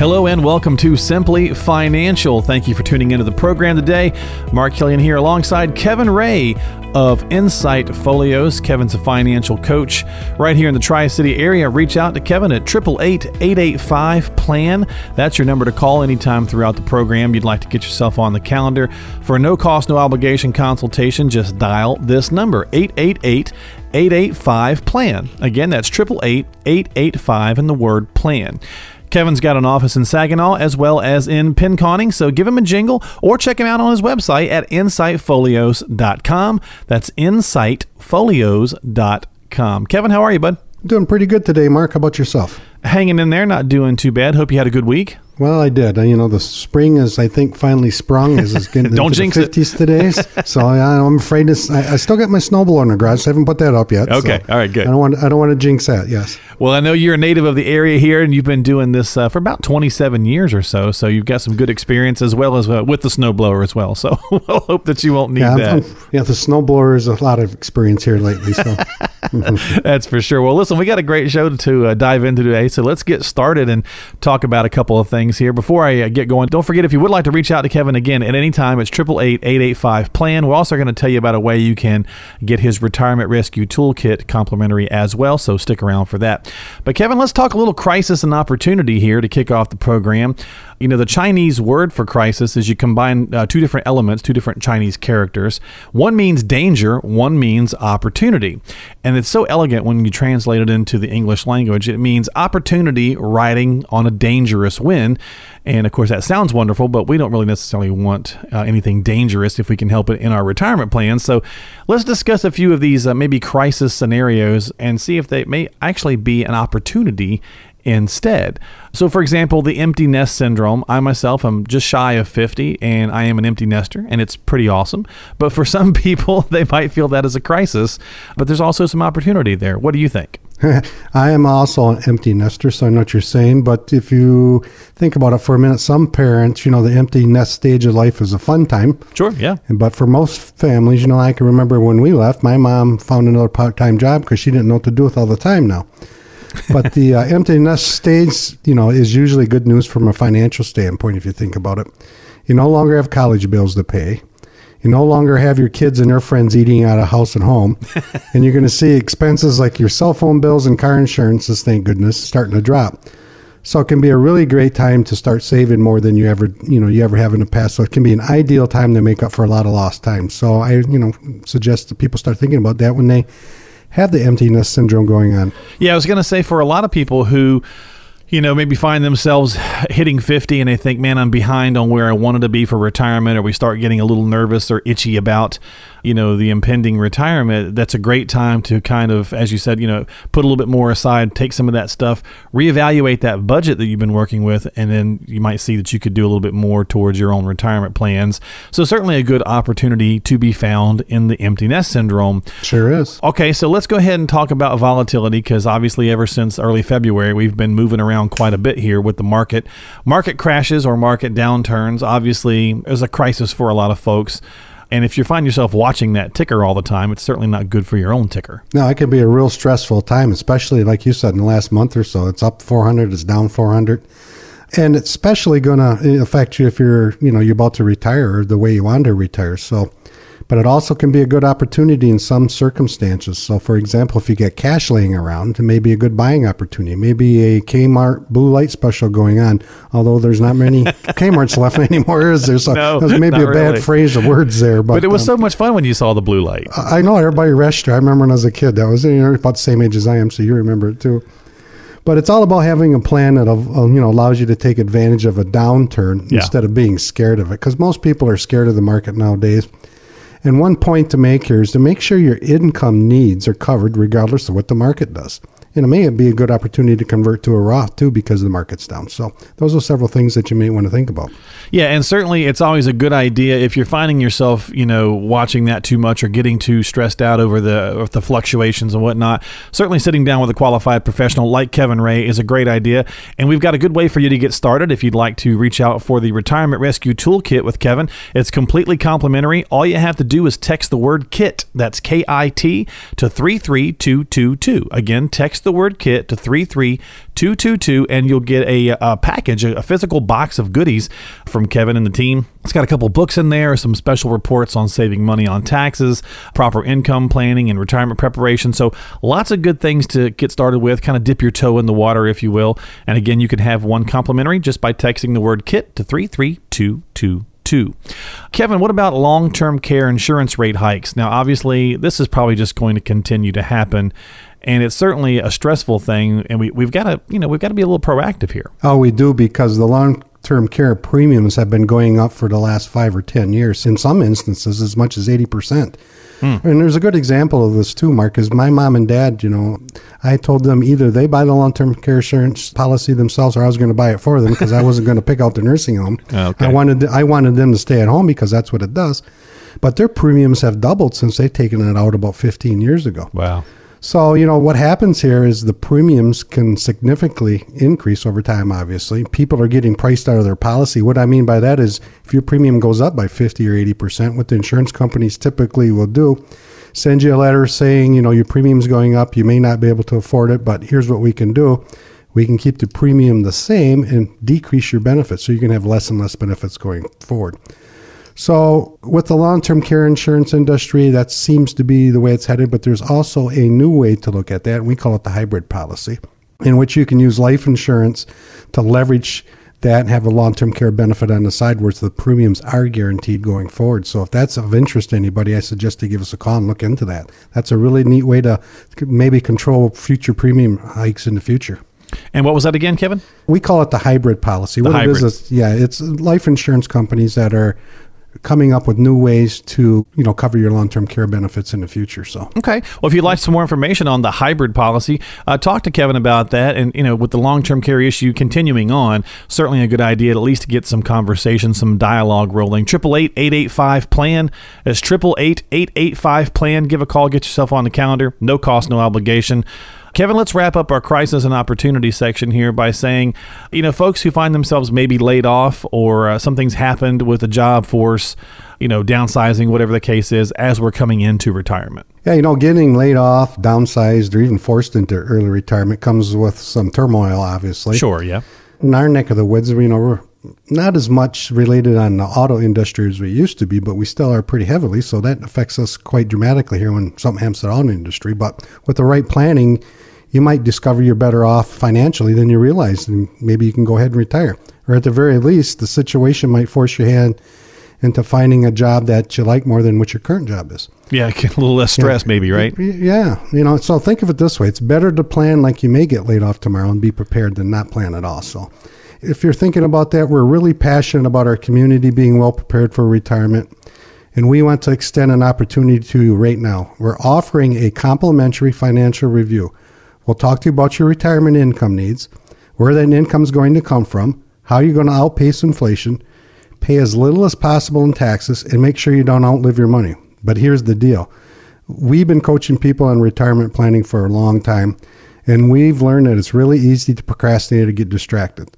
Hello and welcome to Simply Financial. Thank you for tuning into the program today. Mark Killian here alongside Kevin Ray of Insight Folios. Kevin's a financial coach right here in the Tri City area. Reach out to Kevin at 888 885 PLAN. That's your number to call anytime throughout the program you'd like to get yourself on the calendar. For a no cost, no obligation consultation, just dial this number 888 885 PLAN. Again, that's 888 885 and the word PLAN. Kevin's got an office in Saginaw as well as in Pinconning, so give him a jingle or check him out on his website at insightfolios.com. That's insightfolios.com. Kevin, how are you, bud? Doing pretty good today, Mark. How about yourself? Hanging in there, not doing too bad. Hope you had a good week. Well, I did. You know, the spring is, I think, finally sprung. As it's getting Don't into jinx the it. 50s today. so I, I'm afraid this, I, I still got my snowblower in the garage. So I haven't put that up yet. Okay. so All right, good. I don't want. I don't want to jinx that. Yes. Well, I know you're a native of the area here, and you've been doing this uh, for about 27 years or so. So you've got some good experience as well as uh, with the snowblower as well. So we'll hope that you won't need Yeah. that. I'm- yeah. The snowblower is a lot of experience here lately. So That's for sure. Well, listen, we got a great show to uh, dive into today, so let's get started and talk about a couple of things here. Before I uh, get going, don't forget if you would like to reach out to Kevin again at any time, it's 888 plan We're also going to tell you about a way you can get his retirement rescue toolkit complimentary as well, so stick around for that. But Kevin, let's talk a little crisis and opportunity here to kick off the program. You know, the Chinese word for crisis is you combine uh, two different elements, two different Chinese characters. One means danger, one means opportunity. And it's so elegant when you translate it into the English language. It means opportunity riding on a dangerous wind. And of course, that sounds wonderful, but we don't really necessarily want uh, anything dangerous if we can help it in our retirement plans. So let's discuss a few of these uh, maybe crisis scenarios and see if they may actually be an opportunity instead. So, for example, the empty nest syndrome. I myself am just shy of 50 and I am an empty nester, and it's pretty awesome. But for some people, they might feel that as a crisis, but there's also some opportunity there. What do you think? I am also an empty nester, so I know what you're saying. But if you think about it for a minute, some parents, you know, the empty nest stage of life is a fun time. Sure, yeah. But for most families, you know, I can remember when we left, my mom found another part-time job because she didn't know what to do with all the time now. But the uh, empty nest stage, you know, is usually good news from a financial standpoint if you think about it. You no longer have college bills to pay. You no longer have your kids and their friends eating out of house and home. and you're going to see expenses like your cell phone bills and car insurances, thank goodness, starting to drop. So it can be a really great time to start saving more than you ever, you know, you ever have in the past. So it can be an ideal time to make up for a lot of lost time. So I, you know, suggest that people start thinking about that when they have the empty nest syndrome going on. Yeah, I was going to say for a lot of people who, you know, maybe find themselves hitting 50 and they think, man, I'm behind on where I wanted to be for retirement, or we start getting a little nervous or itchy about, you know, the impending retirement. That's a great time to kind of, as you said, you know, put a little bit more aside, take some of that stuff, reevaluate that budget that you've been working with, and then you might see that you could do a little bit more towards your own retirement plans. So, certainly a good opportunity to be found in the empty nest syndrome. Sure is. Okay, so let's go ahead and talk about volatility because obviously, ever since early February, we've been moving around quite a bit here with the market. Market crashes or market downturns obviously is a crisis for a lot of folks. And if you find yourself watching that ticker all the time, it's certainly not good for your own ticker. No, it can be a real stressful time, especially like you said in the last month or so. It's up 400, it's down 400. And it's especially going to uh, affect you if you're, you know, you're about to retire or the way you want to retire. So, but it also can be a good opportunity in some circumstances. So, for example, if you get cash laying around, it may be a good buying opportunity. Maybe a Kmart blue light special going on, although there's not many Kmart's left anymore, is there? So No, that maybe a bad phrase of words there. But, But it was um, so much fun when you saw the blue light. I know everybody rushed her. I remember when I was a kid. That was you know, about the same age as I am, so you remember it too. But it's all about having a plan that you know allows you to take advantage of a downturn Yeah. instead of being scared of it. Because most people are scared of the market nowadays. And one point to make here is to make sure your income needs are covered regardless of what the market does. And it may be a good opportunity to convert to a Roth too because the market's down. So those are several things that you may want to think about. Yeah, and certainly it's always a good idea if you're finding yourself, you know, watching that too much or getting too stressed out over the the fluctuations and whatnot. Certainly sitting down with a qualified professional like Kevin Ray is a great idea. And we've got a good way for you to get started if you'd like to reach out for the Retirement Rescue Toolkit with Kevin. It's completely complimentary. All you have to do is text the word KIT, that's K I T, to 33222. Again, text the word KIT to 33222 and you'll get a, a package, a, a physical box of goodies from Kevin and the team. It's got a couple books in there, some special reports on saving money on taxes, proper income planning, and retirement preparation. So, lots of good things to get started with. Kind of dip your toe in the water, if you will. And again, you can have one complimentary just by texting the word KIT to 33222. Kevin, what about long term care insurance rate hikes? Now, obviously, this is probably just going to continue to happen. And it's certainly a stressful thing, and we, we've got to, you know, we've got to be a little proactive here. Oh, we do because the long term care premiums have been going up for the last five or 10 years, in some instances, as much as 80%. Hmm. And there's a good example of this too, Mark, is my mom and dad, you know, I told them either they buy the long term care insurance policy themselves or I was going to buy it for them because I wasn't going to pick out the nursing home. Oh, okay. I wanted I wanted them to stay at home because that's what it does. But their premiums have doubled since they've taken it out about 15 years ago. Wow. So, you know, what happens here is the premiums can significantly increase over time, obviously. People are getting priced out of their policy. What I mean by that is if your premium goes up by 50 or 80%, what the insurance companies typically will do, send you a letter saying, you know, your premium's going up, you may not be able to afford it, but here's what we can do. We can keep the premium the same and decrease your benefits so you can have less and less benefits going forward. So, with the long term care insurance industry, that seems to be the way it's headed, but there's also a new way to look at that, we call it the hybrid policy, in which you can use life insurance to leverage that and have a long term care benefit on the side where the premiums are guaranteed going forward. So, if that's of interest to anybody, I suggest to give us a call and look into that. That's a really neat way to maybe control future premium hikes in the future. And what was that again, Kevin? We call it the hybrid policy. what hybrid. it is, is, yeah, it's life insurance companies that are coming up with new ways to, you know, cover your long-term care benefits in the future. So, Okay. Well, if you'd like some more information on the hybrid policy, uh, talk to Kevin about that. And, you know, with the long term care issue continuing on, certainly a good idea to at least get some conversation, some dialogue rolling. 888 plan. That's 888 plan. Give a call, get yourself on the calendar. No cost, no obligation. Kevin, let's wrap up our crisis and opportunity section here by saying, you know, folks who find themselves maybe laid off or uh, something's happened with the job force, you know, downsizing, whatever the case is, as we're coming into retirement. yeah, you know, getting laid off, downsized, or even forced into early retirement comes with some turmoil, obviously. Sure, yeah. In our neck of the woods, you know, we're not as much related on the auto industry as we used to be, but we still are pretty heavily. So that affects us quite dramatically here when something happens to the auto industry. But with the right planning, you might discover you're better off financially than you realize, and maybe you can go ahead and retire. Or at the very least, the situation might force your hand into finding a job that you like more than what your current job is. Yeah, a little less stress, maybe, right? Yeah, you know, so think of it this way: it's better to plan like you may get laid off tomorrow and be prepared than not plan at all. So, if you're thinking about that, we're really passionate about our community being well prepared for retirement, and we want to extend an opportunity to you right now. We're offering a complimentary financial review. We'll talk to you about your retirement income needs, where that income is going to come from, how you're going to outpace inflation, pay as little as possible in taxes, and make sure you don't outlive your money. But here's the deal we've been coaching people on retirement planning for a long time, and we've learned that it's really easy to procrastinate or get distracted.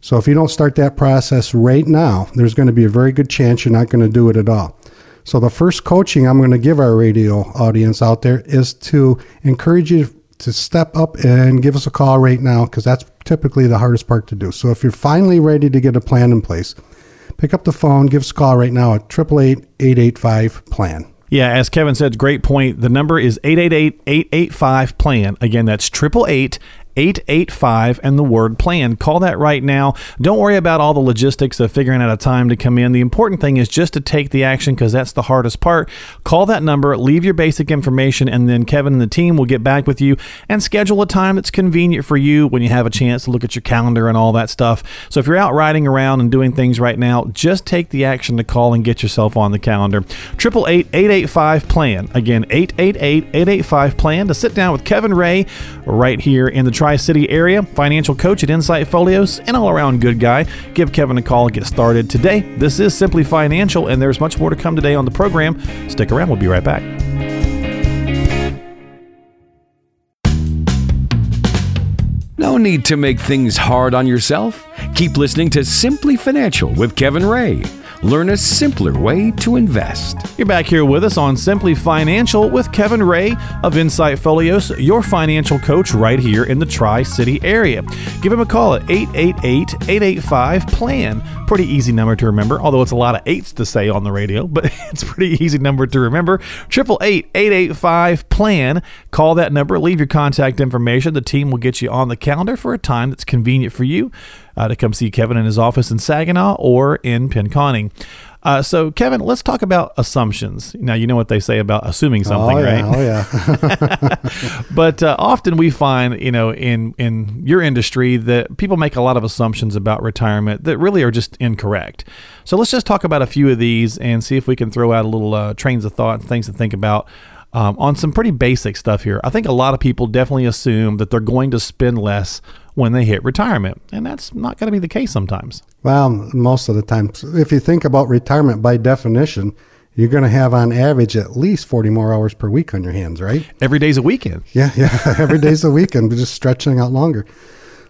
So if you don't start that process right now, there's going to be a very good chance you're not going to do it at all. So the first coaching I'm going to give our radio audience out there is to encourage you to step up and give us a call right now because that's typically the hardest part to do. So if you're finally ready to get a plan in place, pick up the phone, give us a call right now at 888-885-PLAN. Yeah, as Kevin said, great point. The number is 888-885-PLAN. Again, that's 888 885 and the word plan. Call that right now. Don't worry about all the logistics of figuring out a time to come in. The important thing is just to take the action because that's the hardest part. Call that number, leave your basic information, and then Kevin and the team will get back with you and schedule a time that's convenient for you when you have a chance to look at your calendar and all that stuff. So if you're out riding around and doing things right now, just take the action to call and get yourself on the calendar. 888 plan. Again, 888 885 plan to sit down with Kevin Ray right here in the Tri City area, financial coach at Insight Folios, and all around good guy. Give Kevin a call and get started today. This is Simply Financial, and there's much more to come today on the program. Stick around, we'll be right back. No need to make things hard on yourself. Keep listening to Simply Financial with Kevin Ray. Learn a simpler way to invest. You're back here with us on Simply Financial with Kevin Ray of Insight Folios, your financial coach right here in the Tri City area. Give him a call at 888 885 PLAN. Pretty easy number to remember, although it's a lot of eights to say on the radio, but it's pretty easy number to remember. 888 885 PLAN. Call that number, leave your contact information. The team will get you on the calendar for a time that's convenient for you to come see Kevin in his office in Saginaw or in Pinconning. Uh, so, Kevin, let's talk about assumptions. Now, you know what they say about assuming something, oh, yeah, right? Oh, yeah. but uh, often we find, you know, in in your industry that people make a lot of assumptions about retirement that really are just incorrect. So, let's just talk about a few of these and see if we can throw out a little uh, trains of thought and things to think about um, on some pretty basic stuff here. I think a lot of people definitely assume that they're going to spend less when they hit retirement, and that's not going to be the case sometimes. Well, most of the time, if you think about retirement by definition, you're going to have on average at least 40 more hours per week on your hands, right? Every day's a weekend. Yeah, yeah. Every day's a weekend, just stretching out longer.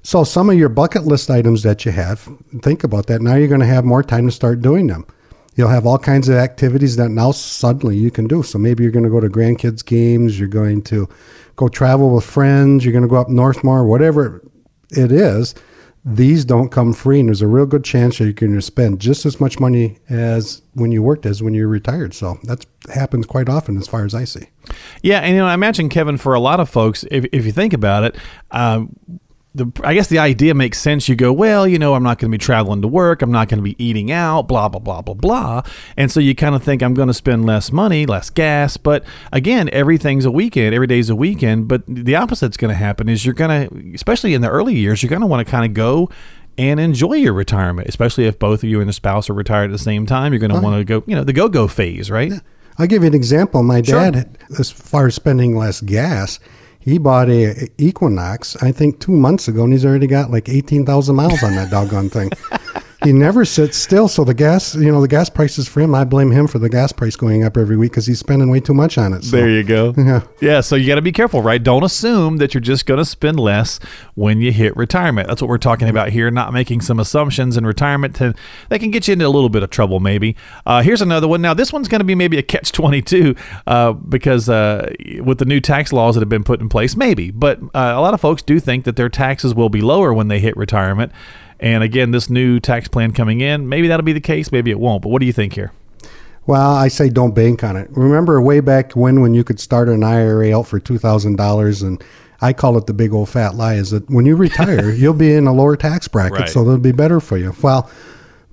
So, some of your bucket list items that you have, think about that. Now you're going to have more time to start doing them. You'll have all kinds of activities that now suddenly you can do. So, maybe you're going to go to grandkids' games, you're going to go travel with friends, you're going to go up north more, whatever it is these don't come free, and there's a real good chance that you're going to spend just as much money as when you worked as when you're retired. So that happens quite often, as far as I see. Yeah, and you know, I imagine Kevin, for a lot of folks, if if you think about it. Um, the, I guess the idea makes sense. You go, well, you know, I'm not going to be traveling to work. I'm not going to be eating out, blah, blah, blah, blah, blah. And so you kind of think I'm going to spend less money, less gas. But again, everything's a weekend. Every day's a weekend. But the opposite's going to happen is you're going to, especially in the early years, you're going to want to kind of go and enjoy your retirement, especially if both of you and the spouse are retired at the same time. You're going to want to go, you know, the go go phase, right? Yeah. I'll give you an example. My dad, sure. as far as spending less gas, he bought a Equinox, I think, two months ago, and he's already got like eighteen thousand miles on that doggone thing. he never sits still. So the gas, you know, the gas prices for him, I blame him for the gas price going up every week because he's spending way too much on it. So. There you go. Yeah. Yeah. So you got to be careful, right? Don't assume that you're just going to spend less when you hit retirement. That's what we're talking about here. Not making some assumptions in retirement to, that can get you into a little bit of trouble, maybe. Uh, here's another one. Now, this one's going to be maybe a catch 22 uh, because uh, with the new tax laws that have been put in place, maybe. But uh, a lot of folks do think that their taxes will be lower when they hit retirement. And again, this new tax plan coming in, maybe that'll be the case, maybe it won't. But what do you think here? Well, I say don't bank on it. Remember way back when when you could start an IRA out for two thousand dollars, and I call it the big old fat lie is that when you retire, you'll be in a lower tax bracket, right. so it'll be better for you. Well,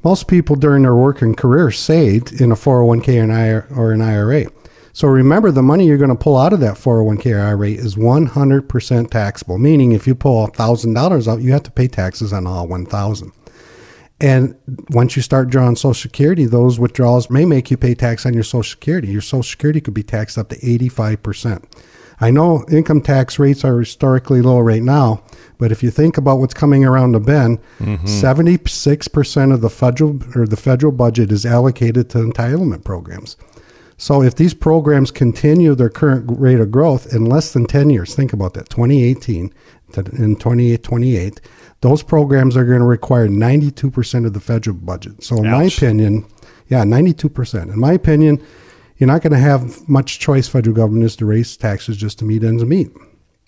most people during their working career saved in a 401k or an IRA. So remember, the money you're going to pull out of that 401k IRA is 100% taxable. Meaning, if you pull $1,000 out, you have to pay taxes on all 1,000. And once you start drawing Social Security, those withdrawals may make you pay tax on your Social Security. Your Social Security could be taxed up to 85%. I know income tax rates are historically low right now, but if you think about what's coming around the bend, mm-hmm. 76% of the federal or the federal budget is allocated to entitlement programs. So if these programs continue their current rate of growth in less than 10 years, think about that, 2018 to in 2028, those programs are going to require 92% of the federal budget. So in Ouch. my opinion, yeah, 92%. In my opinion, you're not going to have much choice, federal government, is to raise taxes just to meet ends meet.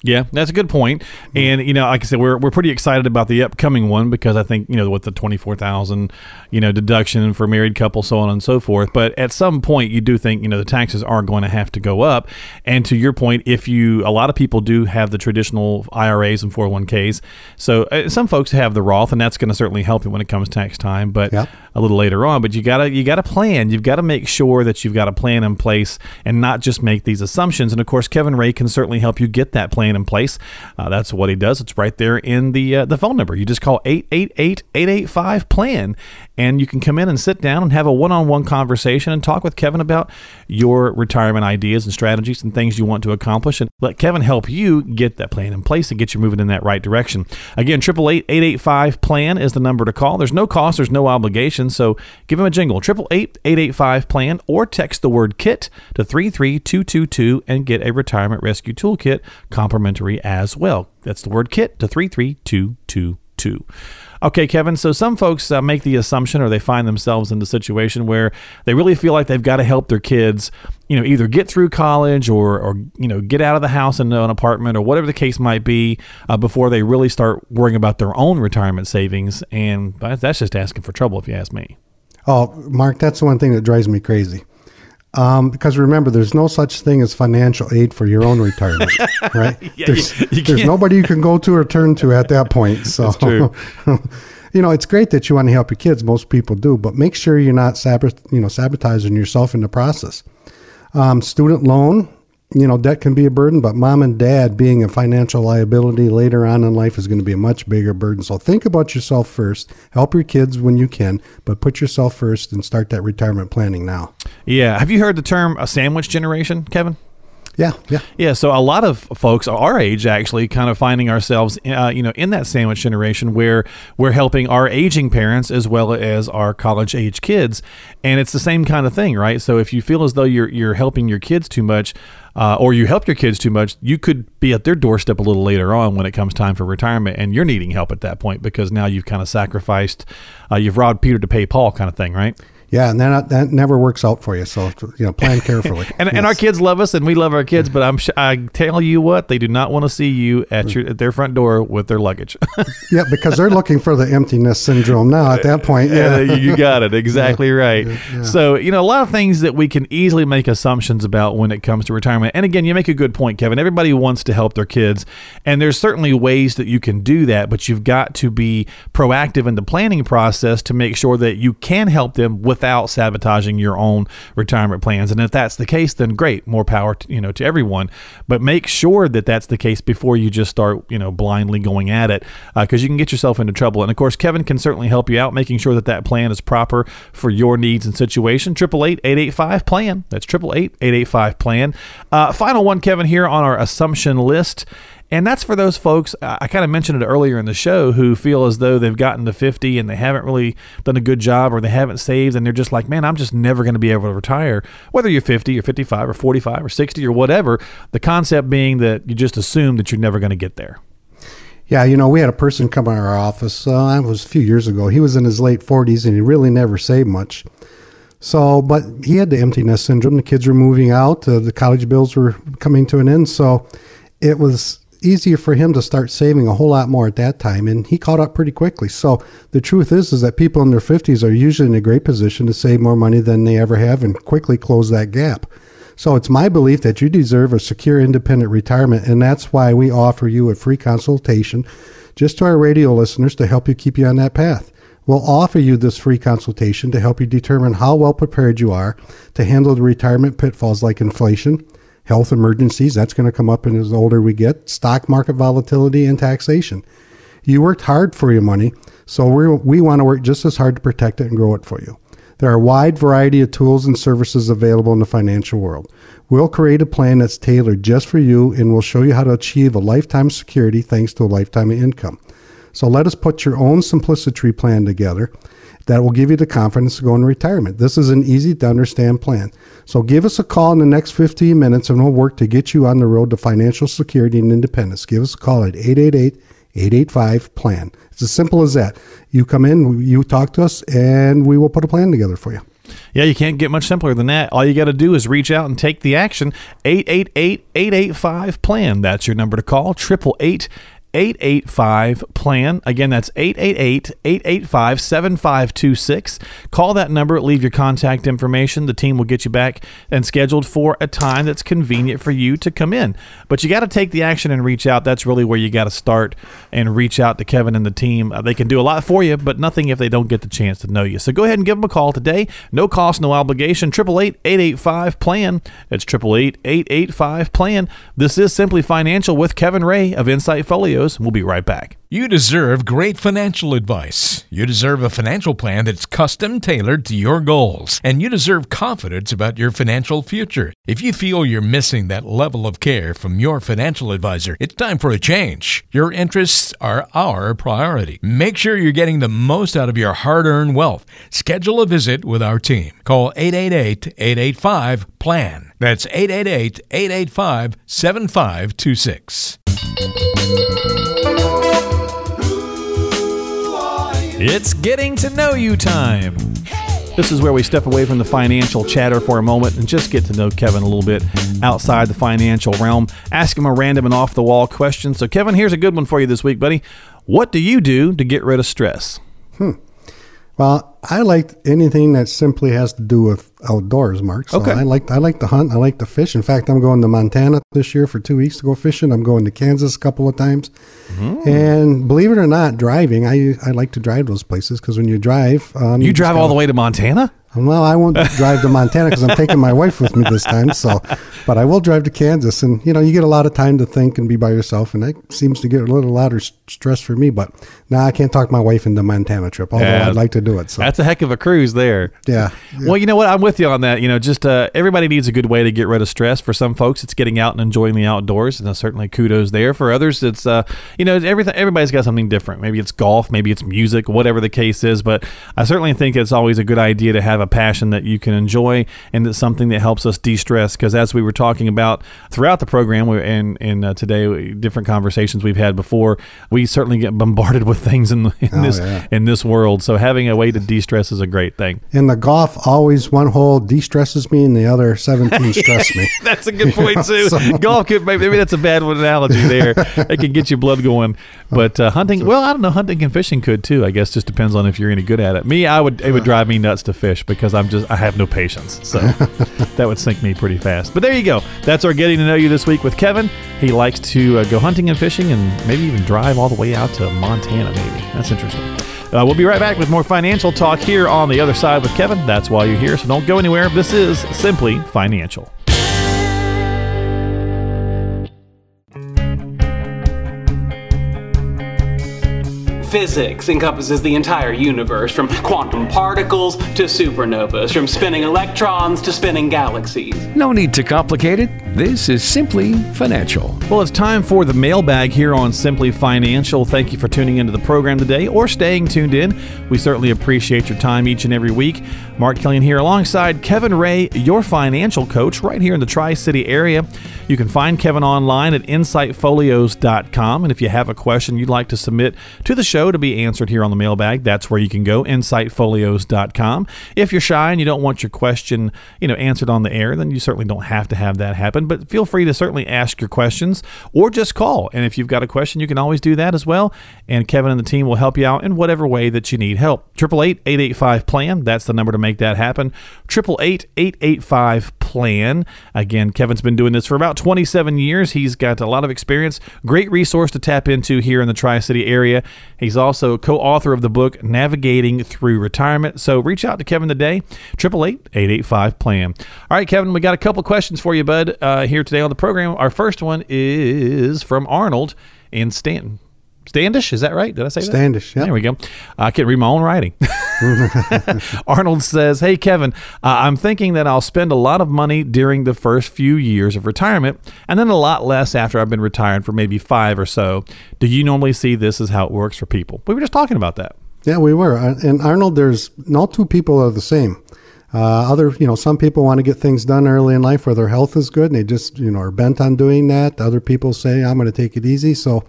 Yeah, that's a good point. And you know, like I said, we're we're pretty excited about the upcoming one because I think you know with the twenty four thousand, you know, deduction for married couples, so on and so forth. But at some point, you do think you know the taxes are going to have to go up. And to your point, if you a lot of people do have the traditional IRAs and four hundred oh one ks, so uh, some folks have the Roth, and that's going to certainly help you when it comes tax time. But Yep. a little later on. But you gotta you gotta plan. You've got to make sure that you've got a plan in place and not just make these assumptions. And of course, Kevin Ray can certainly help you get that plan in place. Uh, that's what he does. It's right there in the uh, the phone number. You just call 888-885 plan and you can come in and sit down and have a one-on-one conversation and talk with Kevin about your retirement ideas and strategies and things you want to accomplish and let Kevin help you get that plan in place and get you moving in that right direction. Again, 888-885 plan is the number to call. There's no cost, there's no obligation, so give him a jingle. 888-885 plan or text the word KIT to 33222 and get a retirement rescue toolkit complimentary as well. That's the word KIT to 33222. Okay, Kevin. So some folks uh, make the assumption, or they find themselves in the situation where they really feel like they've got to help their kids, you know, either get through college or, or you know, get out of the house into an apartment or whatever the case might be, uh, before they really start worrying about their own retirement savings. And that's just asking for trouble, if you ask me. Oh, Mark, that's the one thing that drives me crazy. Um, because remember, there's no such thing as financial aid for your own retirement, right? Yeah, there's you- you there's nobody you can go to or turn to at that point. So, you know, it's great that you want to help your kids. Most people do, but make sure you're not sabot- you know sabotaging yourself in the process. Um, student loan, you know, debt can be a burden, but mom and dad being a financial liability later on in life is going to be a much bigger burden. So think about yourself first. Help your kids when you can, but put yourself first and start that retirement planning now. Yeah. Have you heard the term a sandwich generation, Kevin? Yeah, yeah. Yeah, so a lot of folks our age actually kind of finding ourselves, uh, you know, in that sandwich generation where we're helping our aging parents as well as our college age kids, and it's the same kind of thing, right? So if you feel as though you're you're helping your kids too much, uh, or you help your kids too much, you could be at their doorstep a little later on when it comes time for retirement, and you're needing help at that point because now you've kind of sacrificed, uh, you've robbed Peter to pay Paul, kind of thing, right? Yeah, and that, that never works out for you. So, you know, plan carefully. And, and our kids love us, and we love our kids. But I'm sh- I tell you what, they do not want to see you at mm. your at their front door with their luggage. Yeah, because they're looking for the empty nest syndrome now at that point. Yeah, Yeah. you got it exactly right. So you know a lot of things that we can easily make assumptions about when it comes to retirement. And again, you make a good point, Kevin. Everybody wants to help their kids, and there's certainly ways that you can do that. But you've got to be proactive in the planning process to make sure that you can help them without sabotaging your own retirement plans. And if that's the case, then great, more power to, you know to everyone. But make sure that that's the case before you just start you know blindly going at it, because you can get yourself into trouble. And of course, Kevin can certainly help you out, making sure that that plan is proper for your needs and situation. Triple eight eight eight five plan. That's triple eight eight eight five plan. Uh, final one, Kevin, here on our assumption list. And that's for those folks, I kind of mentioned it earlier in the show, who feel as though they've gotten to 50 and they haven't really done a good job or they haven't saved and they're just like, man, I'm just never going to be able to retire. Whether you're 50 or 55 or 45 or 60 or whatever, the concept being that you just assume that you're never going to get there. Yeah, you know, we had a person come in our office. Uh, it was a few years ago. He was in his late 40s and he really never saved much. So, but he had the empty nest syndrome. The kids were moving out. Uh, the college bills were coming to an end. So, it was easier for him to start saving a whole lot more at that time, and he caught up pretty quickly. So, the truth is, is that people in their 50s are usually in a great position to save more money than they ever have and quickly close that gap. So it's my belief that you deserve a secure, independent retirement, and that's why we offer you a free consultation just to our radio listeners to help you keep you on that path. We'll offer you this free consultation to help you determine how well prepared you are to handle the retirement pitfalls like inflation, health emergencies, that's going to come up as older we get, stock market volatility, and taxation. You worked hard for your money, so we we want to work just as hard to protect it and grow it for you. There are a wide variety of tools and services available in the financial world. We'll create a plan that's tailored just for you and we'll show you how to achieve a lifetime security thanks to a lifetime of income. So let us put your own simplicity plan together that will give you the confidence to go in retirement. This is an easy to understand plan. So give us a call in the next 15 minutes and we'll work to get you on the road to financial security and independence. Give us a call at 888 885 plan. It's as simple as that. You come in, you talk to us, and we will put a plan together for you. Yeah, you can't get much simpler than that. All you got to do is reach out and take the action. 888 885 PLAN. That's your number to call. 888 885 plan. Again, that's 888 885 7526. Call that number, leave your contact information. The team will get you back and scheduled for a time that's convenient for you to come in. But you got to take the action and reach out. That's really where you got to start and reach out to Kevin and the team. Uh, they can do a lot for you, but nothing if they don't get the chance to know you. So go ahead and give them a call today. No cost, no obligation. 888 885 plan. It's 888 885 plan. This is Simply Financial with Kevin Ray of Insight We'll be right back. You deserve great financial advice. You deserve a financial plan that's custom tailored to your goals. And you deserve confidence about your financial future. If you feel you're missing that level of care from your financial advisor, it's time for a change. Your interests are our priority. Make sure you're getting the most out of your hard earned wealth. Schedule a visit with our team. Call 888 885 PLAN. That's 888 885 7526. It's getting to know you time. This is where we step away from the financial chatter for a moment and just get to know Kevin a little bit outside the financial realm. Ask him a random and off the wall question. So, Kevin, here's a good one for you this week, buddy. What do you do to get rid of stress? Hmm. Well, I like anything that simply has to do with outdoors, Mark. So Okay. I like I like to hunt. I like to fish. In fact, I'm going to Montana this year for two weeks to go fishing. I'm going to Kansas a couple of times. Mm-hmm. And believe it or not, driving, I I like to drive those places because when you drive, um, You drive all the way to Montana? Well, I won't drive to Montana because I'm taking my wife with me this time. So, but I will drive to Kansas, and you know, you get a lot of time to think and be by yourself, and that seems to get a little louder stress for me. But now I can't talk my wife into Montana trip, although Yeah. I'd like to do it. So, That's a heck of a cruise there. yeah. Well, you know what? I'm with you on that. You know, just uh, everybody needs a good way to get rid of stress. For some folks, it's getting out and enjoying the outdoors, and uh, certainly kudos there. For others, it's uh, you know, everything. Everybody's got something different. Maybe it's golf, maybe it's music, whatever the case is. But I certainly think it's always a good idea to have a passion that you can enjoy, and it's something that helps us de-stress. Because as we were talking about throughout the program, we, and and uh, today, different conversations we've had before, we certainly get bombarded with things in, in Oh, this yeah. in this world. So having a way to de-stress is a great thing. In the golf, always one hole de-stresses me, and the other 17 stress me. That's a good point too. Golf could maybe, maybe that's a bad one analogy there. It can get your blood going, but uh, hunting. Well, I don't know. Hunting and fishing could too. I guess just depends on if you're any good at it. Me, I would. It would drive me nuts to fish because I'm just. I have no patience. So that would sink me pretty fast. But there you go. That's our getting to know you this week with Kevin. He likes to uh, go hunting and fishing and maybe even drive all the way out to Montana. Maybe that's interesting. Uh, we'll be right back with more financial talk here on the other side with Kevin. That's why you're here. So don't go anywhere. This is simply financial. Physics encompasses the entire universe, from quantum particles to supernovas, from spinning electrons to spinning galaxies. No need to complicate it. This is simply financial. Well, it's time for the mailbag here on Simply Financial. Thank you for tuning into the program today or staying tuned in. We certainly appreciate your time each and every week. Mark Killian here alongside Kevin Ray, your financial coach, right here in the Tri City area. You can find Kevin online at insightfolios.com. And if you have a question you'd like to submit to the show to be answered here on the mailbag, that's where you can go, insightfolios.com. If you're shy and you don't want your question, you know, answered on the air, then you certainly don't have to have that happen. But feel free to certainly ask your questions or just call. And if you've got a question, you can always do that as well. And Kevin and the team will help you out in whatever way that you need help. 888-885-PLAN. That's the number to make that happen. 888-885-PLAN. Again, Kevin's been doing this for about 27 years. He's got a lot of experience. Great resource to tap into here in the Tri-City area. He's also co-author of the book Navigating Through Retirement. So reach out to Kevin today. 888-885-PLAN. All right, Kevin, we got a couple questions for you, bud, uh, here today on the program. Our first one is from Arnold in Stanton. Standish, is that right? Did I say that? Standish, yeah. There we go. I can read my own writing. Arnold says, Hey, Kevin, uh, I'm thinking that I'll spend a lot of money during the first few years of retirement and then a lot less after I've been retired for maybe five or so. Do you normally see this as how it works for people? We were just talking about that. Yeah, we were. And Arnold, there's not two people are the same. Uh, other, you know, some people want to get things done early in life where their health is good and they just, you know, are bent on doing that. Other people say, I'm going to take it easy. So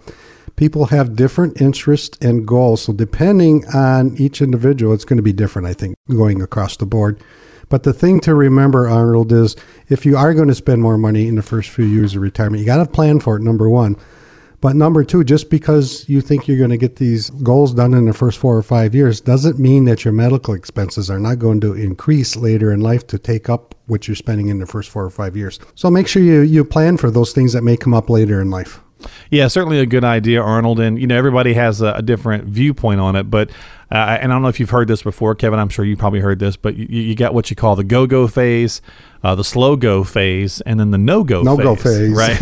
people have different interests and goals. So depending on each individual, it's going to be different, I think, going across the board. But the thing to remember, Arnold, is if you are going to spend more money in the first few years of retirement, you got to plan for it, number one. But number two, just because you think you're going to get these goals done in the first four or five years doesn't mean that your medical expenses are not going to increase later in life to take up what you're spending in the first four or five years. So make sure you, you plan for those things that may come up later in life. Yeah, certainly a good idea, Arnold. And you know, everybody has a, a different viewpoint on it. But uh, and I don't know if you've heard this before, Kevin. I'm sure you probably heard this. But you, you got what you call the go-go phase, uh, the slow go phase, and then the no go no go phase. Right.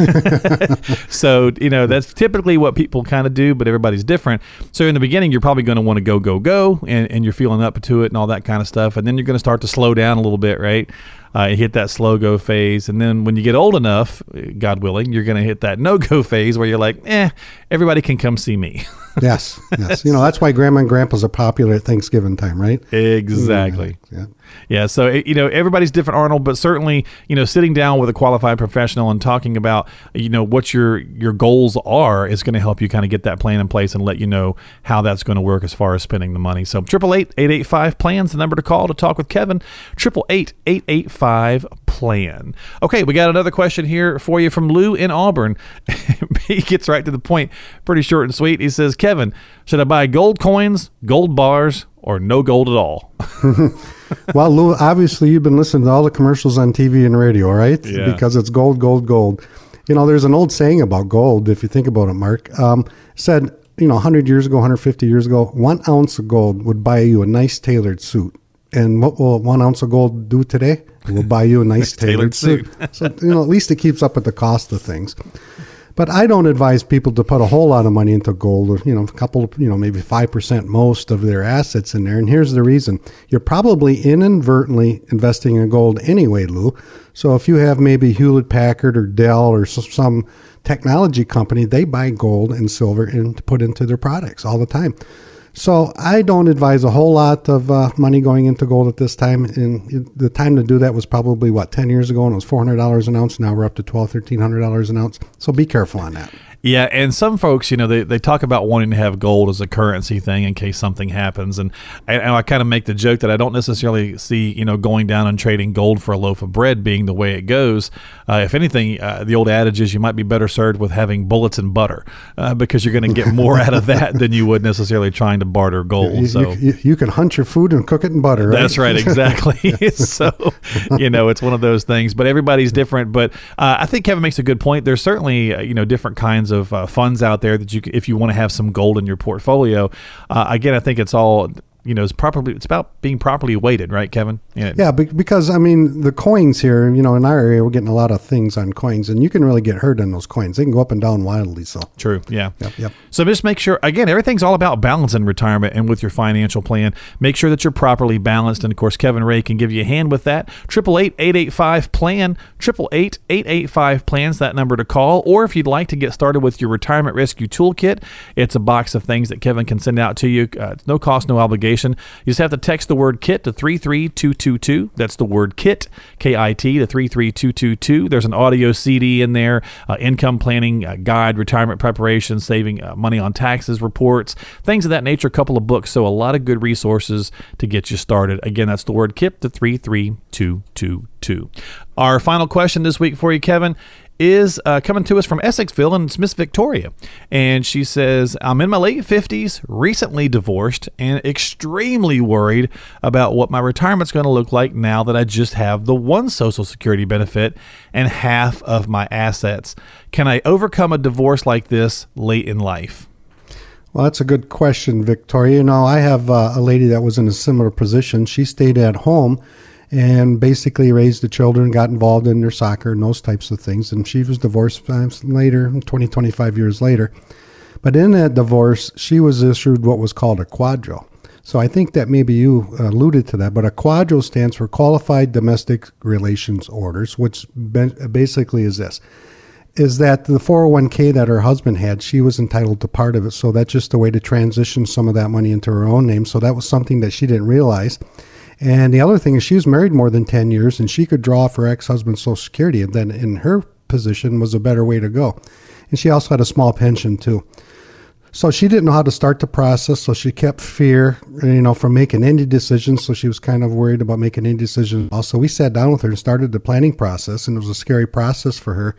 so you know that's typically what people kind of do, but everybody's different. So in the beginning, you're probably going to want to go go go, and, and you're feeling up to it and all that kind of stuff, and then you're going to start to slow down a little bit, right? Uh, hit that slow go phase. And then when you get old enough, God willing, you're going to hit that no go phase where you're like, eh, everybody can come see me. yes, yes. You know, that's why grandma and grandpas are popular at Thanksgiving time, right? Exactly. Yeah. Yeah. So eh, you know everybody's different, Arnold, but certainly you know sitting down with a qualified professional and talking about you know what your your goals are is going to help you kind of get that plan in place and let you know how that's going to work as far as spending the money. So triple eight eight eight five plans the number to call to talk with Kevin. Triple eight eight eight five plan. Okay, we got another question here for you from Lou in Auburn. he gets right to the point, pretty short and sweet. He says, Kevin, should I buy gold coins, gold bars, or no gold at all? well, Lou, obviously you've been listening to all the commercials on TV and radio, right? Yeah. Because it's gold, gold, gold. You know, there's an old saying about gold, if you think about it, Mark. Um, said, you know, 100 years ago, 150 years ago, one ounce of gold would buy you a nice tailored suit. And what will one ounce of gold do today? It will buy you a nice tailored, tailored suit. so, you know, at least it keeps up with the cost of things. But I don't advise people to put a whole lot of money into gold, or, you know, a couple, you know, maybe 5% most of their assets in there. And here's the reason. You're probably inadvertently investing in gold anyway, Lou. So if you have maybe Hewlett Packard or Dell or some technology company, they buy gold and silver and put into their products all the time. So I don't advise a whole lot of uh, money going into gold at this time. And the time to do that was probably what ten years ago, and it was four hundred dollars an ounce. Now we're up to twelve, thirteen hundred dollars an ounce. So be careful on that. Yeah, and some folks, you know, they, they talk about wanting to have gold as a currency thing in case something happens. And, and I kind of make the joke that I don't necessarily see, you know, going down and trading gold for a loaf of bread being the way it goes. Uh, if anything, uh, the old adage is you might be better served with having bullets and butter uh, because you're going to get more out of that than you would necessarily trying to barter gold. You, so you, you, can hunt your food and cook it in butter. Right? That's right, exactly. so, you know, it's one of those things, but everybody's different. But uh, I think Kevin makes a good point. There's certainly, uh, you know, different kinds of uh, funds out there that you, if you want to have some gold in your portfolio. Uh, again, I think it's all you know is properly it's about being properly weighted right kevin? Yeah. yeah because i mean the coins here you know in our area we're getting a lot of things on coins and you can really get hurt on those coins. They can go up and down wildly so. True yeah. Yep, yep. so just make sure again everything's all about balance in retirement and with your financial plan. Make sure that you're properly balanced and of course kevin ray can give you a hand with that. 888 plan. 888 plans that number to call. Or if you'd like to get started with your retirement rescue toolkit it's a box of things that kevin can send out to you. Uh, no cost no obligation You just have to text the word KIT to 33222. That's the word KIT, K I T, to 33222. There's an audio CD in there, uh, income planning uh, guide, retirement preparation, saving uh, money on taxes reports, things of that nature, a couple of books. So, a lot of good resources to get you started. Again, that's the word KIT to 33222. Our final question this week for you, Kevin, is uh, coming to us from Essexville, and it's Miss Victoria. And she says, I'm in my late 50s, recently divorced, and extremely worried about what my retirement's going to look like now that I just have the one Social Security benefit and half of my assets. Can I overcome a divorce like this late in life? Well, that's a good question, Victoria. You know, I have uh, a lady that was in a similar position. She stayed at home and basically raised the children, got involved in their soccer and those types of things. And she was divorced later, 20, 25 years later. But in that divorce, she was issued what was called a QDRO. So I think that maybe you alluded to that, but a QDRO stands for Qualified Domestic Relations Orders, which basically is this is that the 401k that her husband had, she was entitled to part of it. So that's just a way to transition some of that money into her own name. So that was something that she didn't realize. And the other thing is she was married more than 10 years and she could draw for her ex-husband's social security and then in her position was a better way to go. And she also had a small pension too. So she didn't know how to start the process, so she kept fear, you know, from making any decisions. So she was kind of worried about making any decisions. Also, we sat down with her and started the planning process, and it was a scary process for her.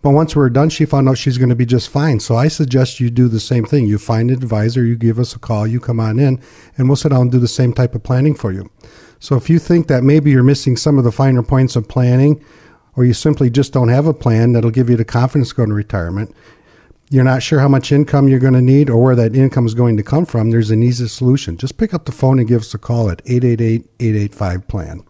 But once we are done, she found out she's going to be just fine. So I suggest you do the same thing. You find an advisor, you give us a call, you come on in, and we'll sit down and do the same type of planning for you. So if you think that maybe you're missing some of the finer points of planning, or you simply just don't have a plan that'll give you the confidence going to retirement, you're not sure how much income you're going to need or where that income is going to come from, there's an easy solution. Just pick up the phone and give us a call at 888 885 PLAN.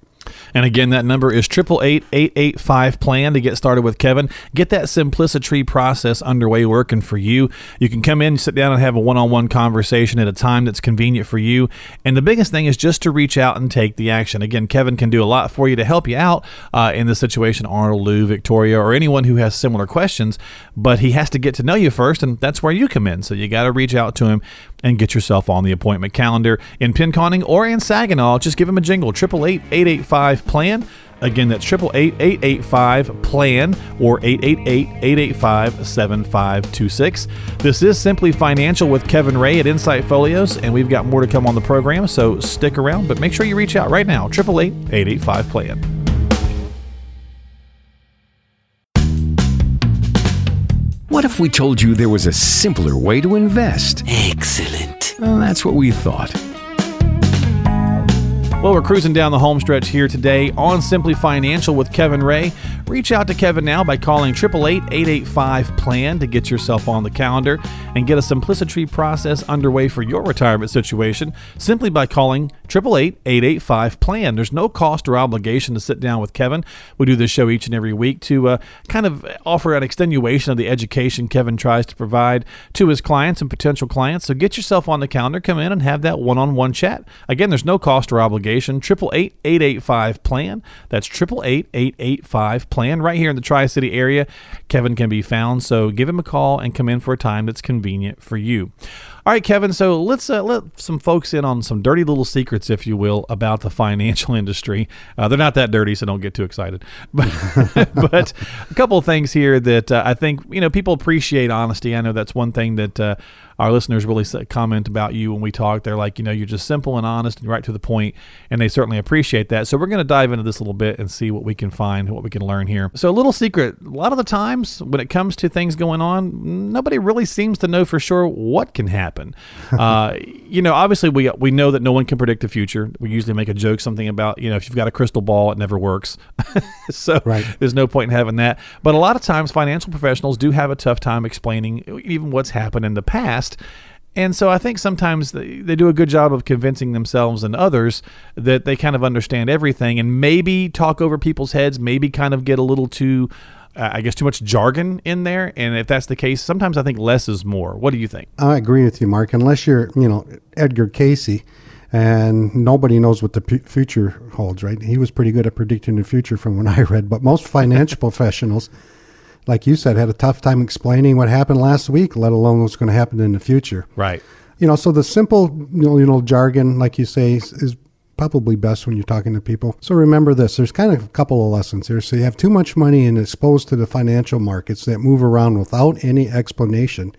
And again, that number is 888 plan to get started with Kevin. Get that simplicity process underway working for you. You can come in, sit down, and have a one on one conversation at a time that's convenient for you. And the biggest thing is just to reach out and take the action. Again, Kevin can do a lot for you to help you out uh, in this situation, Arnold, Lou, Victoria, or anyone who has similar questions, but he has to get to know you first, and that's where you come in. So you got to reach out to him and get yourself on the appointment calendar in Pinconning or in Saginaw. Just give him a jingle, 888 plan. Again, that's 888 plan or 888-885-7526. This is Simply Financial with Kevin Ray at Insight Folios, and we've got more to come on the program, so stick around, but make sure you reach out right now, 888 What if we told you there was a simpler way to invest? Excellent. Well, that's what we thought. Well, we're cruising down the home stretch here today on Simply Financial with Kevin Ray. Reach out to Kevin now by calling 888-885-PLAN to get yourself on the calendar and get a simplicity process underway for your retirement situation simply by calling 888-885-PLAN. There's no cost or obligation to sit down with Kevin. We do this show each and every week to uh, kind of offer an extenuation of the education Kevin tries to provide to his clients and potential clients. So get yourself on the calendar, come in and have that one-on-one chat. Again, there's no cost or obligation obligation. 888 plan. That's 888 plan right here in the Tri City area. Kevin can be found, so give him a call and come in for a time that's convenient for you. All right, Kevin. So let's uh, let some folks in on some dirty little secrets, if you will, about the financial industry. Uh, they're not that dirty, so don't get too excited. But, but a couple of things here that uh, I think you know people appreciate honesty. I know that's one thing that uh, our listeners really comment about you when we talk. They're like, you know, you're just simple and honest and right to the point, and they certainly appreciate that. So we're going to dive into this a little bit and see what we can find, what we can learn here. So a little secret: a lot of the times when it comes to things going on, nobody really seems to know for sure what can happen. uh, you know, obviously we we know that no one can predict the future. We usually make a joke something about you know if you've got a crystal ball, it never works. so right. there's no point in having that. But a lot of times, financial professionals do have a tough time explaining even what's happened in the past past. And so I think sometimes they, do a good job of convincing themselves and others that they kind of understand everything and maybe talk over people's heads, maybe kind of get a little too, uh, I guess, too much jargon in there. And if that's the case, sometimes I think less is more. What do you think? I agree with you, Mark. Unless you're, you know, Edgar Cayce, and nobody knows what the p- future holds, right? He was pretty good at predicting the future from when I read, but most financial professionals like you said, had a tough time explaining what happened last week, let alone what's going to happen in the future. Right. You know, so the simple, you know, you know jargon, like you say, is, is probably best when you're talking to people. So remember this there's kind of a couple of lessons here. So you have too much money and exposed to the financial markets that move around without any explanation,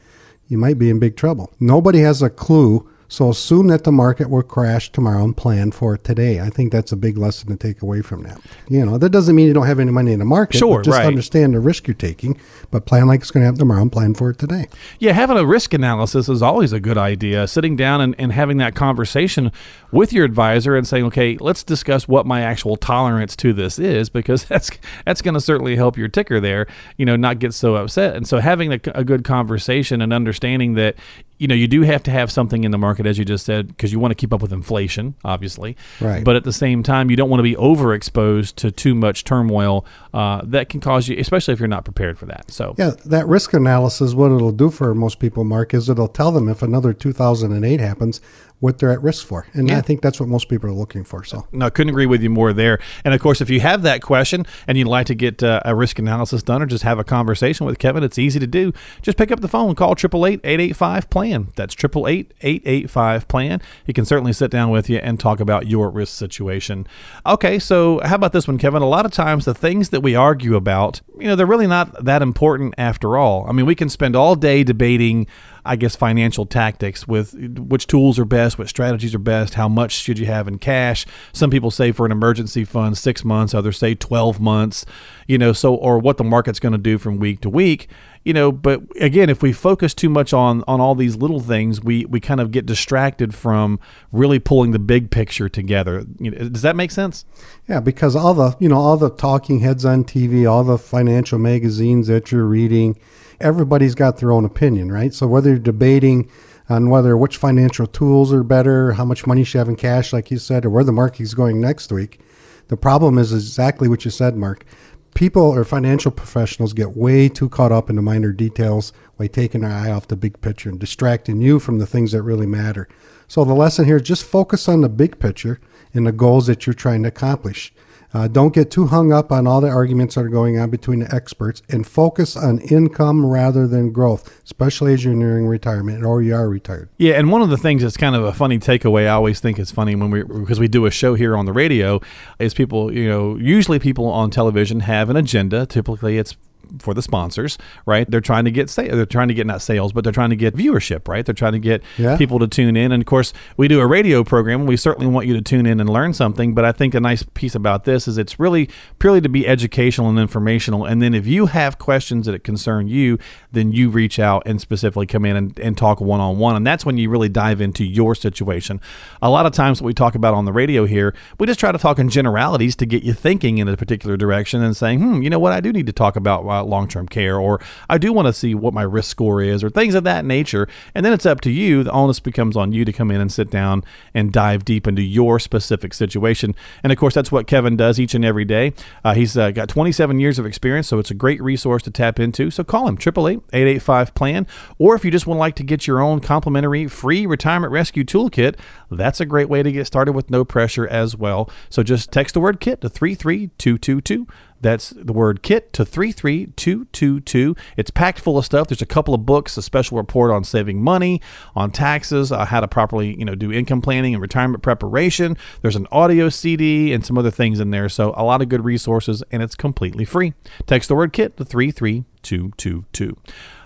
you might be in big trouble. Nobody has a clue so assume that the market will crash tomorrow and plan for it today. I think that's a big lesson to take away from that. You know, that doesn't mean you don't have any money in the market. Sure, just right. understand the risk you're taking, but plan like it's going to happen tomorrow and plan for it today. Yeah, having a risk analysis is always a good idea. Sitting down and, and having that conversation with your advisor and saying, okay, let's discuss what my actual tolerance to this is, because that's that's going to certainly help your ticker there. You know, not get so upset. And so having a, a good conversation and understanding that you know, you do have to have something in the market, as you just said, because you want to keep up with inflation, obviously. Right. But at the same time, you don't want to be overexposed to too much turmoil uh, that can cause you, especially if you're not prepared for that. So yeah, that risk analysis, what it'll do for most people, Mark, is it'll tell them if another 2008 happens, what they're at risk for. And yeah. I think that's what most people are looking for. So, no, I couldn't agree with you more there. And of course, if you have that question and you'd like to get uh, a risk analysis done or just have a conversation with Kevin, it's easy to do. Just pick up the phone, call 888 885 PLAN. That's 888 885 PLAN. He can certainly sit down with you and talk about your risk situation. Okay, so how about this one, Kevin? A lot of times, the things that we argue about, you know, they're really not that important after all. I mean, we can spend all day debating, I guess, financial tactics with which tools are best, what strategies are best, how much should you have in cash. Some people say for an emergency fund, six months, others say 12 months, you know, so, or what the market's going to do from week to week you know but again if we focus too much on on all these little things we we kind of get distracted from really pulling the big picture together. You know, does that make sense? Yeah because all the you know all the talking heads on tv all the financial magazines that you're reading everybody's got their own opinion right? So whether you're debating on whether which financial tools are better how much money you should have in cash like you said or where the market's going next week the problem is exactly what you said mark people or financial professionals get way too caught up in the minor details by taking their eye off the big picture and distracting you from the things that really matter. So the lesson here is just focus on the big picture and the goals that you're trying to accomplish. Uh, don't get too hung up on all the arguments that are going on between the experts and focus on income rather than growth, especially as you're nearing retirement or you are retired. Yeah, and one of the things that's kind of a funny takeaway, I always think is funny when we because we do a show here on the radio, is people, you know, usually people on television have an agenda. Typically, it's for the sponsors, right? They're trying to get say they're trying to get not sales, but they're trying to get viewership, right? They're trying to get yeah. people to tune in. And of course, we do a radio program. We certainly want you to tune in and learn something. But I think a nice piece about this is it's really purely to be educational and informational. And then if you have questions that concern you, then you reach out and specifically come in and, and talk one on one. And that's when you really dive into your situation. A lot of times, what we talk about on the radio here, we just try to talk in generalities to get you thinking in a particular direction and saying, hmm, you know what, I do need to talk about uh, long term care, or I do want to see what my risk score is, or things of that nature. And then it's up to you. The onus becomes on you to come in and sit down and dive deep into your specific situation. And of course, that's what Kevin does each and every day. Uh, he's uh, got 27 years of experience, so it's a great resource to tap into. So call him 888 885 plan, or if you just want to like to get your own complimentary free retirement rescue toolkit, that's a great way to get started with no pressure as well. So just text the word KIT to 33222. That's the word KIT to 33222. It's packed full of stuff. There's a couple of books, a special report on saving money, on taxes, uh, how to properly, you know, do income planning and retirement preparation. There's an audio CD and some other things in there. So a lot of good resources and it's completely free. Text the word KIT to 33222.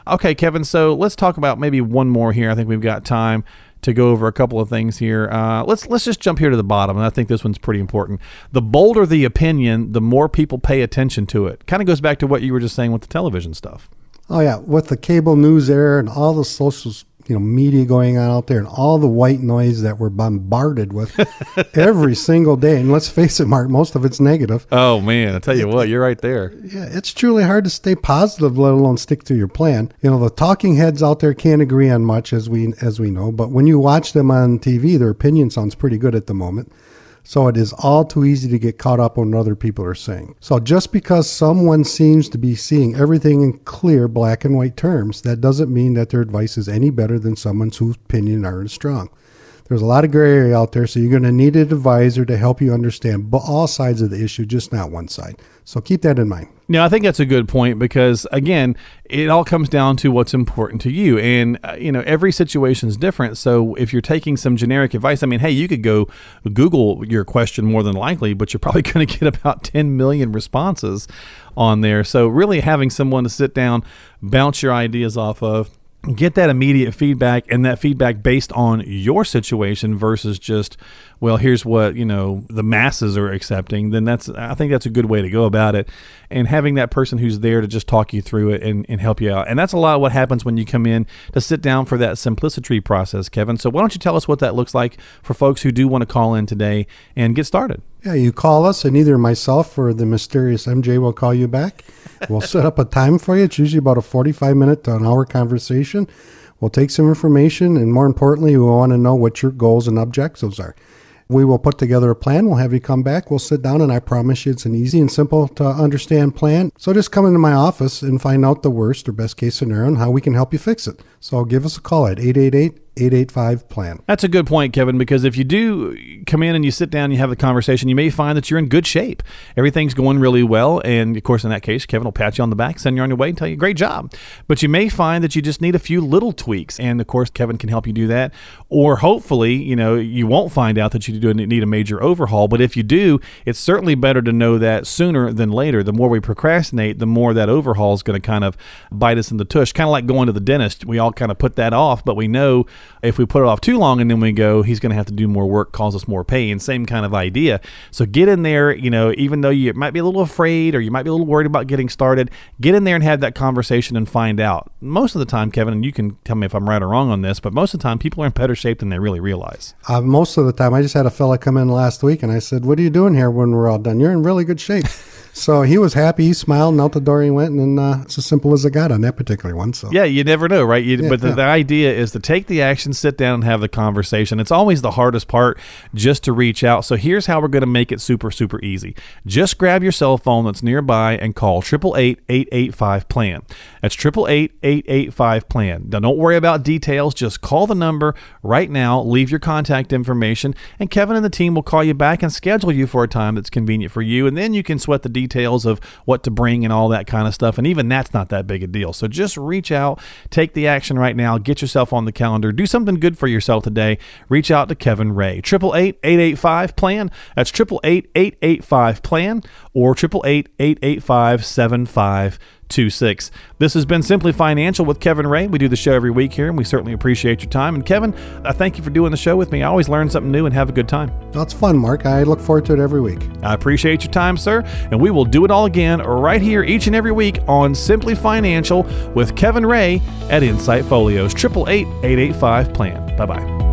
Okay, Kevin, so let's talk about maybe one more here. I think we've got time to go over a couple of things here. Uh, let's let's just jump here to the bottom, and I think this one's pretty important. The bolder the opinion, the more people pay attention to it. Kind of goes back to what you were just saying with the television stuff. Oh yeah, with the cable news there and all the social you know media going on out there and all the white noise that we're bombarded with every single day. And let's face it mark most of it's negative. Oh man i tell you what you're right there. Yeah it's truly hard to stay positive let alone stick to your plan. You know the talking heads out there can't agree on much as we as we know. But when you watch them on tv their opinion sounds pretty good at the moment so it is all too easy to get caught up on what other people are saying. So just because someone seems to be seeing everything in clear black and white terms, that doesn't mean that their advice is any better than someone's whose opinion aren't strong. There's a lot of gray area out there, so you're going to need an advisor to help you understand all sides of the issue, just not one side. So keep that in mind. Yeah, I think that's a good point because again, it all comes down to what's important to you, and uh, you know every situation is different. So if you're taking some generic advice, I mean, hey, you could go Google your question more than likely, but you're probably going to get about 10 million responses on there. So really having someone to sit down, bounce your ideas off of get that immediate feedback and that feedback based on your situation versus just well here's what you know the masses are accepting then that's i think that's a good way to go about it and having that person who's there to just talk you through it and, and help you out and that's a lot of what happens when you come in to sit down for that simplicity process kevin so why don't you tell us what that looks like for folks who do want to call in today and get started yeah you call us and either myself or the mysterious mj will call you back we'll set up a time for you. It's usually about a 45 minute to an hour conversation. We'll take some information, and more importantly, we want to know what your goals and objectives are. We will put together a plan. We'll have you come back. We'll sit down, and I promise you it's an easy and simple to understand plan. So just come into my office and find out the worst or best case scenario and how we can help you fix it. So give us a call at 888 885 plan. That's a good point, Kevin, because if you do come in and you sit down and you have the conversation, you may find that you're in good shape. Everything's going really well. And of course, in that case, Kevin will pat you on the back, send you on your way, and tell you, great job. But you may find that you just need a few little tweaks. And of course, Kevin can help you do that. Or hopefully, you know, you won't find out that you do need a major overhaul. But if you do, it's certainly better to know that sooner than later. The more we procrastinate, the more that overhaul is going to kind of bite us in the tush. Kind of like going to the dentist. We all kind of put that off, but we know if we put it off too long and then we go, he's going to have to do more work, cause us more pain. Same kind of idea. So get in there, you know, even though you might be a little afraid or you might be a little worried about getting started, get in there and have that conversation and find out. Most of the time, Kevin, and you can tell me if I'm right or wrong on this, but most of the time people are in better shape than they really realize. Uh, most of the time, I just had a fella come in last week and I said, What are you doing here when we're all done? You're in really good shape. So he was happy. He smiled, and out the door he went, and uh, it's as simple as it got on that particular one. So yeah, you never know, right? You, Yeah, but the, yeah. the idea is to take the action, sit down, and have the conversation. It's always the hardest part, just to reach out. So here's how we're going to make it super, super easy. Just grab your cell phone that's nearby and call triple eight eight eight five plan. That's triple eight eight eight five plan. Now don't worry about details. Just call the number right now. Leave your contact information, and Kevin and the team will call you back and schedule you for a time that's convenient for you. And then you can sweat the details of what to bring and all that kind of stuff. And even that's not that big a deal. So just reach out, take the action right now, get yourself on the calendar, do something good for yourself today. Reach out to Kevin Ray. 888 plan. That's 888 plan or 888 26. This has been Simply Financial with Kevin Ray. We do the show every week here, and we certainly appreciate your time. And Kevin, I thank you for doing the show with me. I always learn something new and have a good time. that's fun, Mark. I look forward to it every week. I appreciate your time, sir, and we will do it all again right here each and every week on Simply Financial with Kevin Ray at Insight Folios. 888 plan. Bye bye.